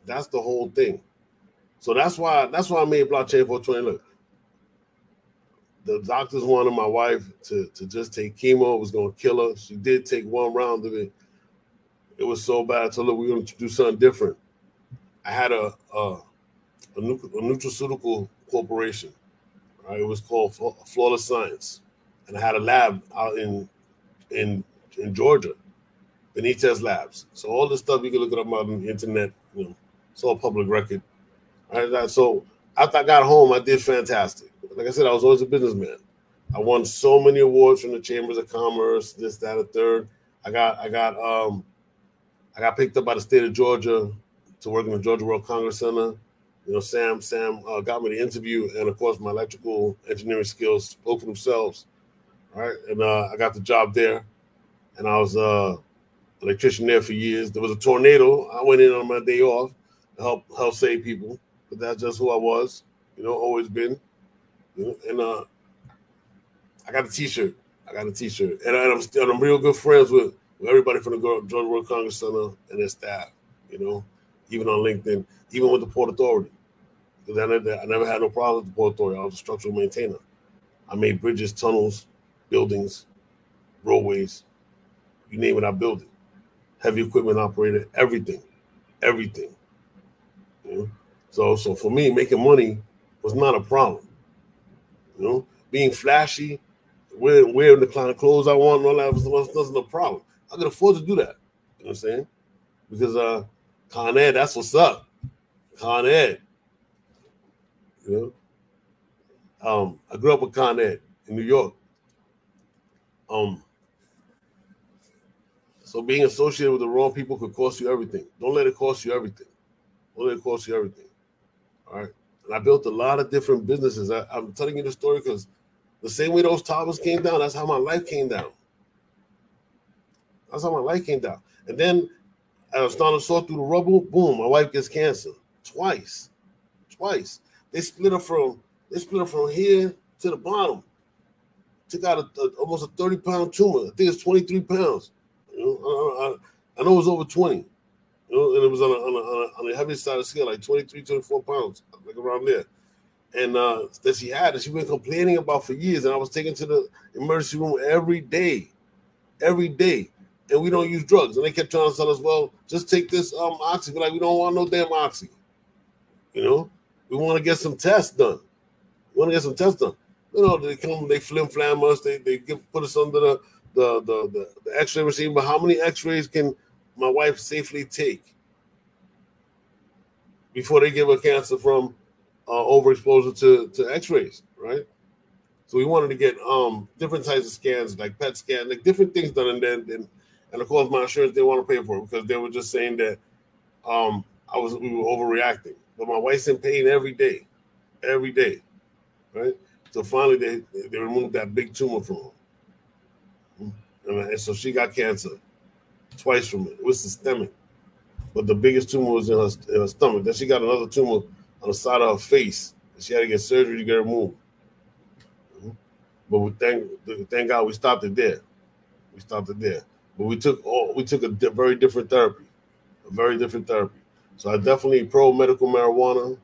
That's the whole thing. So that's why that's why I made blockchain 420. Look, the doctors wanted my wife to, to just take chemo. It was going to kill her. She did take one round of it. It was so bad. So look, we're going to do something different. I had a a, a, a nutraceutical corporation. Right? It was called Flawless Science, and I had a lab out in in in Georgia, Benitez Labs. So all this stuff you can look it up on the internet. You know, it's all public record. All right. So after I got home, I did fantastic like I said, I was always a businessman. I won so many awards from the chambers of commerce, this, that, a third. I got, I got, um, I got picked up by the state of Georgia to work in the Georgia World Congress Center. You know, Sam, Sam uh, got me the interview, and of course, my electrical engineering skills spoke for themselves. Right, and uh, I got the job there, and I was uh, electrician there for years. There was a tornado. I went in on my day off to help help save people, but that's just who I was. You know, always been and uh, I got a T-shirt. I got a T-shirt, and, I'm still I'm real good friends with, with everybody from the Georgia World Congress Center and their staff. You know, even on LinkedIn, even with the Port Authority, because I never, I never had no problem with the Port Authority. I was a structural maintainer. I made bridges, tunnels, buildings, roadways, you name it, I built it. Heavy equipment operator, everything, everything. You know? So, so for me, making money was not a problem. You know, being flashy, wearing, wearing the kind of clothes I want and all that was, wasn't a problem. I could afford to do that. You know what I'm saying? Because uh Con Ed, that's what's up. Con Ed. You know? Um, I grew up with Con Ed in New York. Um, so being associated with the wrong people could cost you everything. Don't let it cost you everything. Don't let it cost you everything. All right. And I built a lot of different businesses. I, am telling you the story because the same way those towers came down, that's how my life came down. That's how my life came down. And then I was starting to through the rubble. Boom, my wife gets cancer twice. Twice. They split her from they split her from here to the bottom. Took out a, a, almost a 30 pound tumor. I think it's 23 pounds. You know, I, I, I know it was over 20. And it was on a, on a, on a, heavy side of scale, like 23, 24 pounds, like around there. And uh, that she had, and she's been complaining about for years. And I was taken to the emergency room every day, every day. And we don't use drugs. And they kept trying to tell us, well, just take this um oxy. Like, we don't want no damn oxy. You know, we want to get some tests done. We want to get some tests done. You know, they come, they flim flam us, they they give, put us under the the the, the, the X-ray machine. But how many X-rays can my wife safely take before they give her cancer from uh, overexposure to, to x-rays right? So we wanted to get um different types of scans like pet scan like different things done and then and, and of course my insurance didn't want to pay for it because they were just saying that um i was we were overreacting. But my wife's in pain every day every day right? So finally they they removed that big tumor from her. And, and so she got cancer twice from it. It was systemic, but the biggest tumor was in her, in her stomach. Then she got another tumor on the side of her face. She had to get surgery to get removed. Mm-hmm. But we thank thank God we stopped it there. We stopped it there. But we took all we took a di- very different therapy, a very different therapy. So I definitely pro medical marijuana.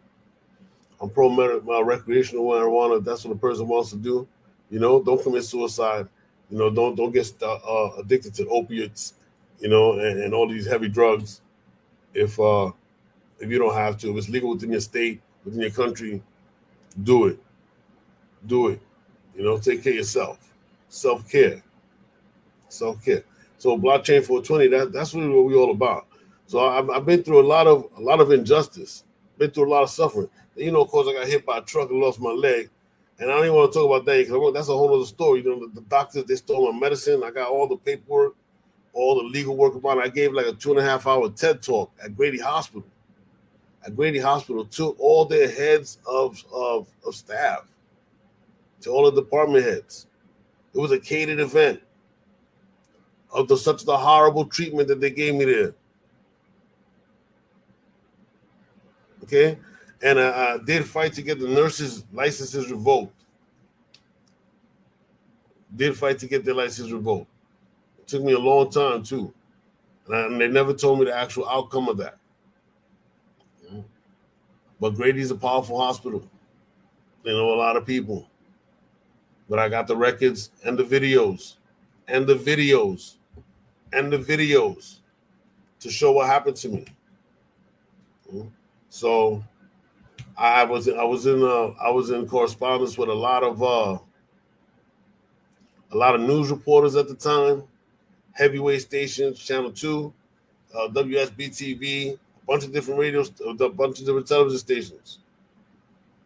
I'm pro medical recreational marijuana. That's what a person wants to do. You know, don't commit suicide. You know, don't don't get uh addicted to opiates you know, and, and all these heavy drugs. If uh if you don't have to, if it's legal within your state, within your country, do it. Do it. You know, take care of yourself. Self-care. Self-care. So blockchain 420, that, that's really what we're all about. So I've, I've been through a lot of a lot of injustice, been through a lot of suffering. You know, of course, I got hit by a truck and lost my leg, And I don't even want to talk about that because that's a whole other story. You know, the, the doctors they stole my medicine. I got all the paperwork, all the legal work about it. I gave like a two and a half hour TED talk at Grady Hospital. At Grady Hospital, to all their heads of, of, of staff, to all the department heads. It was a catered event of the such the horrible treatment that they gave me there. Okay, and I, I did fight to get the nurses' licenses revoked. Did fight to get their license revoked. Took me a long time too, and, I, and they never told me the actual outcome of that. But Grady's a powerful hospital. They know a lot of people. But I got the records and the videos and the videos and the videos to show what happened to me. So I was I was in uh, I was in correspondence with a lot of uh, a lot of news reporters at the time, heavyweight stations, Channel Two, uh, WSB TV, a bunch of different radios, a bunch of different television stations,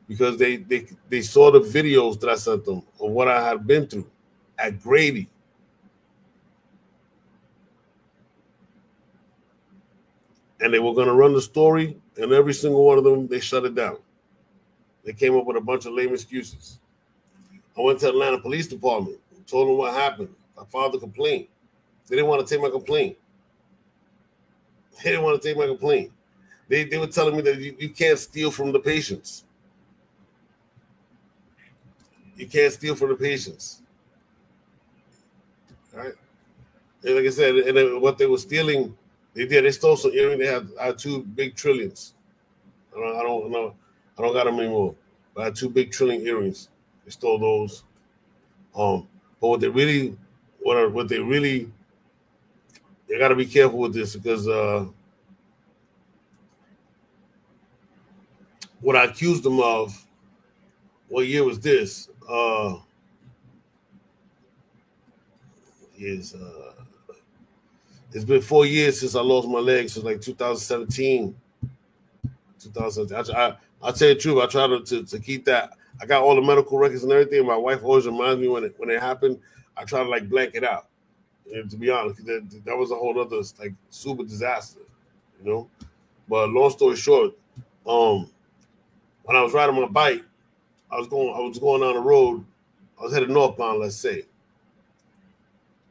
because they they they saw the videos that I sent them of what I had been through at Grady. and they were going to run the story, and every single one of them they shut it down. They came up with a bunch of lame excuses. I went to Atlanta Police Department, told them what happened. I filed a complaint. They didn't want to take my complaint. They didn't want to take my complaint. They, they were telling me that you, you can't steal from the patients. You can't steal from the patients. All right. And like I said, and what they were stealing they did. They stole some earrings. They had, two big trillions. I don't, I don't know. I don't got them anymore. But I had two big trillion earrings. They stole those. Um, but what they really, what are, what they really, they got to be careful with this because uh, what I accused them of. What year was this? Uh, is uh it's been four years since I lost my leg, since like 2017. 2017. I, I, I'll tell you the truth. I try to, to, to keep that. I got all the medical records and everything. My wife always reminds me when it when it happened. I try to like blank it out. And to be honest, that, that was a whole other like super disaster, you know. But long story short, um, when I was riding my bike, I was going I was going down the road. I was headed northbound, let's say.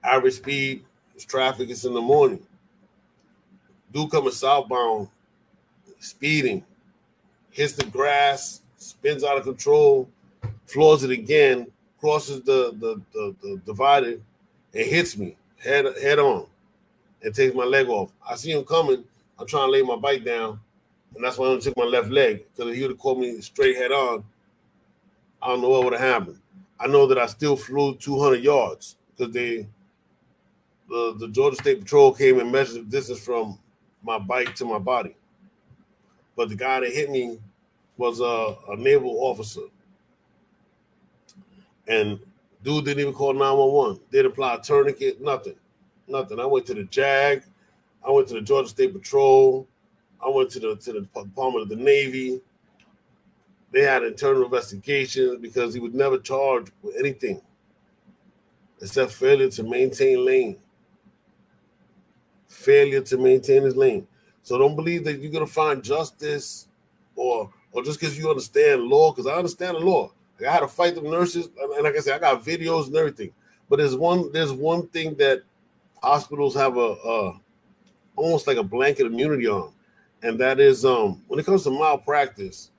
Average speed it's traffic. It's in the morning. Dude coming southbound, speeding, hits the grass, spins out of control, floors it again, crosses the the, the, the divider, and hits me head head on, and takes my leg off. I see him coming. I'm trying to lay my bike down, and that's why I only took my left leg because if he would have caught me straight head on, I don't know what would have happened. I know that I still flew 200 yards because they the, the Georgia State Patrol came and measured the distance from my bike to my body. But the guy that hit me was a, a naval officer. And dude didn't even call 911. Didn't apply a tourniquet, nothing. Nothing. I went to the JAG. I went to the Georgia State Patrol. I went to the to the Department of the Navy. They had internal investigations because he was never charged with anything except failure to maintain lane failure to maintain his lane. So don't believe that you're gonna find justice or or just because you understand law, because I understand the law. I had to fight the nurses, and like I said, I got videos and everything. But there's one there's one thing that hospitals have a, a almost like a blanket immunity on, and that is um when it comes to malpractice,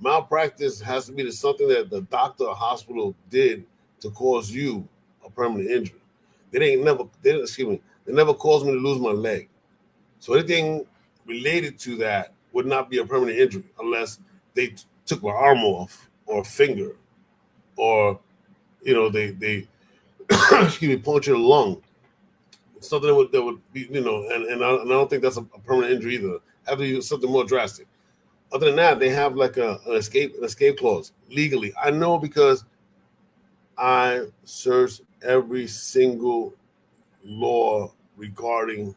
malpractice has to be something that the doctor or hospital did to cause you a permanent injury. They ain't never they didn't excuse me They never caused me to lose my leg. So anything related to that would not be a permanent injury unless they t- took my arm off or a finger or you know they they excuse me punctured a lung. Something that would that would be you know and, and, I, and I don't think that's a, permanent injury either. Have to be something more drastic. Other than that they have like a, an escape an escape clause legally. I know because I searched every single law regarding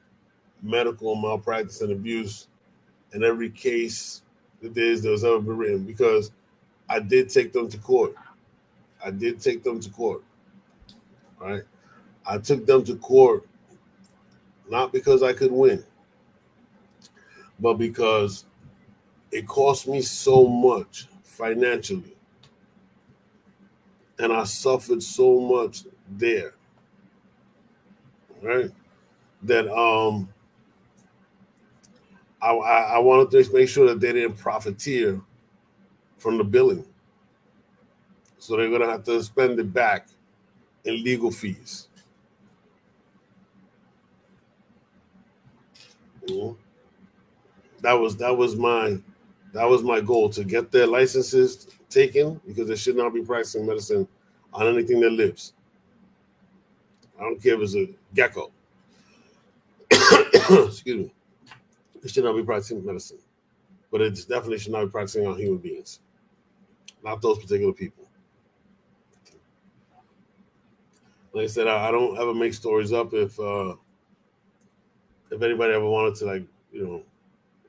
medical malpractice and abuse in every case that there is that was ever been written because I did take them to court. I did take them to court. Right? I took them to court not because I could win, but because it cost me so much financially. And I suffered so much there. Right? That um I, I, I wanted to make sure that they didn't profiteer from the billing. So they're gonna have to spend it back in legal fees. That was that was my that was my goal to get their licenses taken because they should not be practicing medicine on anything that lives. I don't care if it's a gecko. Excuse me. They should not be practicing medicine, but it definitely should not be practicing on human beings, not those particular people. Like I said, I, I don't ever make stories up if uh, if anybody ever wanted to like you know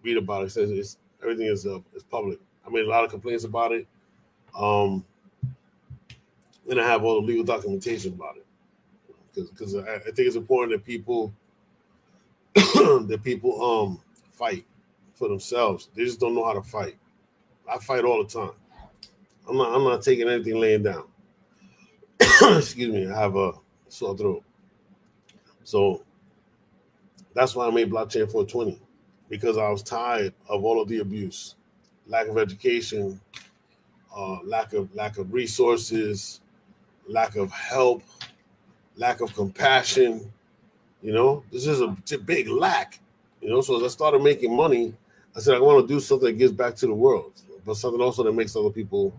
read about it. it says it's everything is uh, is public. I made a lot of complaints about it. Um, and I have all the legal documentation about it because because I, I, think it's important that people that people um fight for themselves. They just don't know how to fight. I fight all the time. I'm not I'm not taking anything laying down. Excuse me, I have a sore throat. So that's why I made blockchain 420 because I was tired of all of the abuse, lack of education, uh, lack of lack of resources, lack of help, lack of compassion. You know, this is a, big lack. You know, so as I started making money, I said I want to do something that gives back to the world, but something also that makes other people,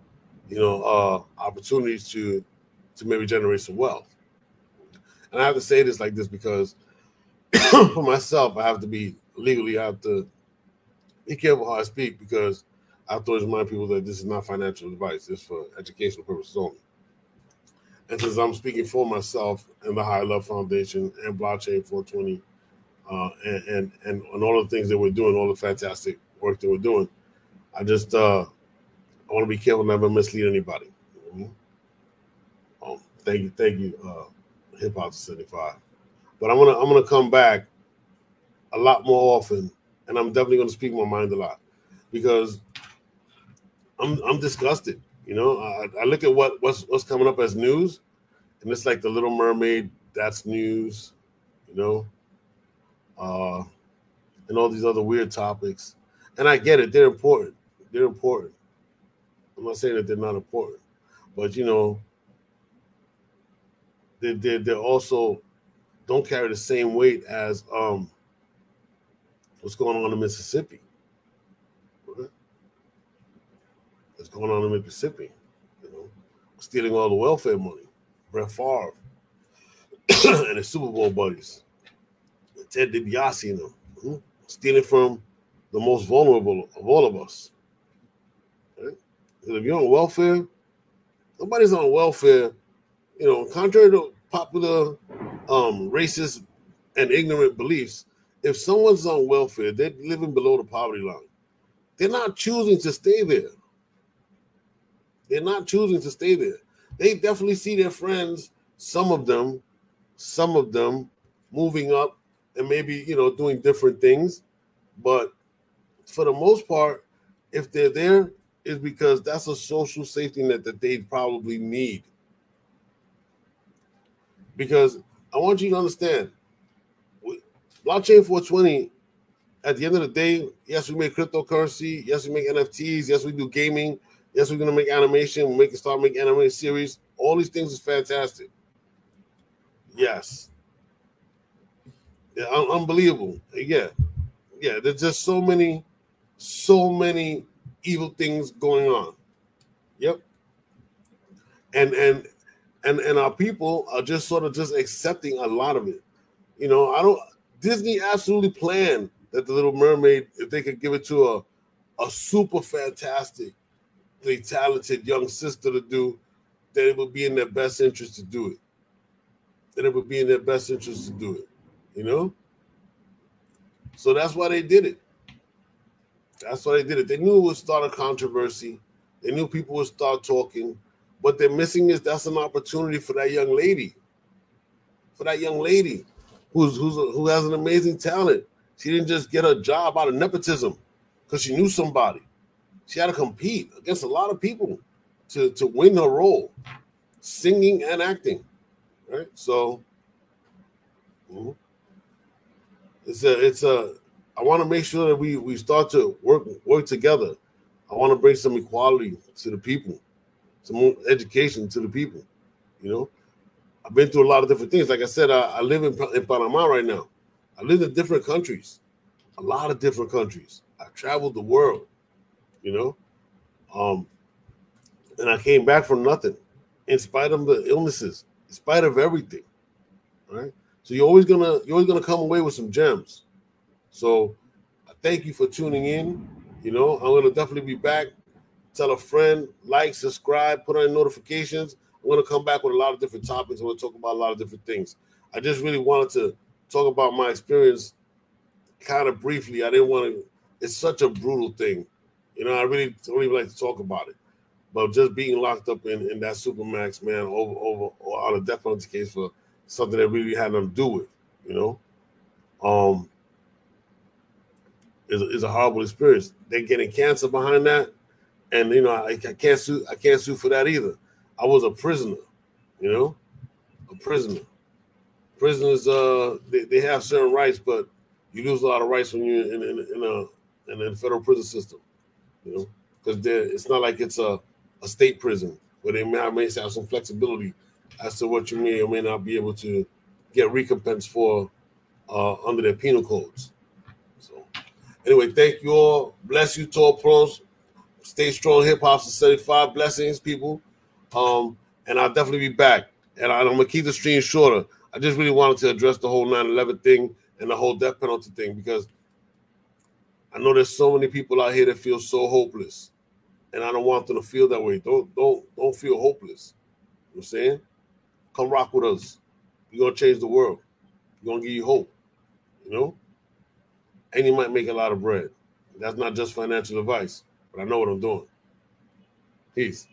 you know, uh, opportunities to to maybe generate some wealth. And I have to say this like this because for myself, I have to be legally, I have to be careful how I speak because I have to remind people that this is not financial advice, it's for educational purposes only. And since I'm speaking for myself and the High Love Foundation and Blockchain 420, uh, and, and and and all the things that we're doing, all the fantastic work that we're doing, I just uh, I want to be careful never mislead anybody. Thank you, thank you, uh, Hip Hop 75. But I'm gonna I'm gonna come back a lot more often, and I'm definitely gonna speak my mind a lot because I'm I'm disgusted. You know, I, I look at what what's what's coming up as news, and it's like the Little Mermaid. That's news. You know, uh, and all these other weird topics. And I get it; they're important. They're important. I'm not saying that they're not important, but you know, they they they're also don't carry the same weight as um what's going on in Mississippi. What's going on in Mississippi? You know, stealing all the welfare money. Brett Favre and his Super Bowl buddies. Ted DiBiase and them. Hmm? Stealing from the most vulnerable of all of us. Right? If you're on welfare, nobody's on welfare. You know, contrary to popular um, racist and ignorant beliefs, if someone's on welfare, they're living below the poverty line. They're not choosing to stay there. They're not choosing to stay there. They definitely see their friends, some of them, some of them moving up and maybe, you know, doing different things. But for the most part, if they're there, is because that's a social safety net that they probably need. Because I want you to understand blockchain 420, at the end of the day, yes, we make cryptocurrency, yes, we make NFTs, yes, we do gaming, yes, we're gonna make animation, we're making start making animated series. All these things is fantastic. Yes. Yeah, un- unbelievable. Yeah. Yeah, there's just so many, so many evil things going on. Yep. And and and and our people are just sort of just accepting a lot of it. You know, I don't. Disney absolutely planned that the Little Mermaid, if they could give it to a a super fantastic, talented young sister to do, that it would be in their best interest to do it. That it would be in their best interest to do it. You know. So that's why they did it. That's why they did it. They knew it would start a controversy. They knew people would start talking what they're missing is that's an opportunity for that young lady, for that young lady who's who's a, who has an amazing talent. She didn't just get a job out of nepotism because she knew somebody. She had to compete against a lot of people to to win her role, singing and acting. Right, so mm-hmm. it's a it's a. I want to make sure that we we start to work work together. I want to bring some equality to the people, some more education to the people. You know, I've been through a lot of different things. Like I said, I, I live in, in Panama right now. I live in different countries, a lot of different countries. I've traveled the world, you know, um, and I came back from nothing, in spite of the illnesses, in spite of everything. Right. So you're always gonna you're always gonna come away with some gems. So I thank you for tuning in. You know, I'm gonna definitely be back. Tell a friend, like, subscribe, put on notifications. I'm gonna come back with a lot of different topics. I'm gonna talk about a lot of different things. I just really wanted to talk about my experience kind of briefly. I didn't want to, it's such a brutal thing. You know, I really don't even like to talk about it. But just being locked up in, in that Supermax, man, over over or on a death penalty case for something that really had nothing to do with, you know, um, is, is a horrible experience. They're getting cancer behind that, and you know, I, I can't sue. I can't sue for that either. I was a prisoner, you know, a prisoner. Prisoners, uh, they, they have certain rights, but you lose a lot of rights when you're in, in, in a in the federal prison system, you know, because it's not like it's a, a state prison where they may, may have some flexibility as to what you may or may not be able to get recompense for uh, under their penal codes. So, anyway, thank you all. Bless you, Tall Pros. Stay strong, hip hop society. Five blessings, people. Um, and I'll definitely be back. And I'm gonna keep the stream shorter. I just really wanted to address the whole 9/11 thing and the whole death penalty thing because I know there's so many people out here that feel so hopeless, and I don't want them to feel that way. Don't don't don't feel hopeless. You know what I'm saying? Come rock with us. You're gonna change the world. We're gonna give you hope. You know, and you might make a lot of bread. That's not just financial advice, but I know what I'm doing. Peace.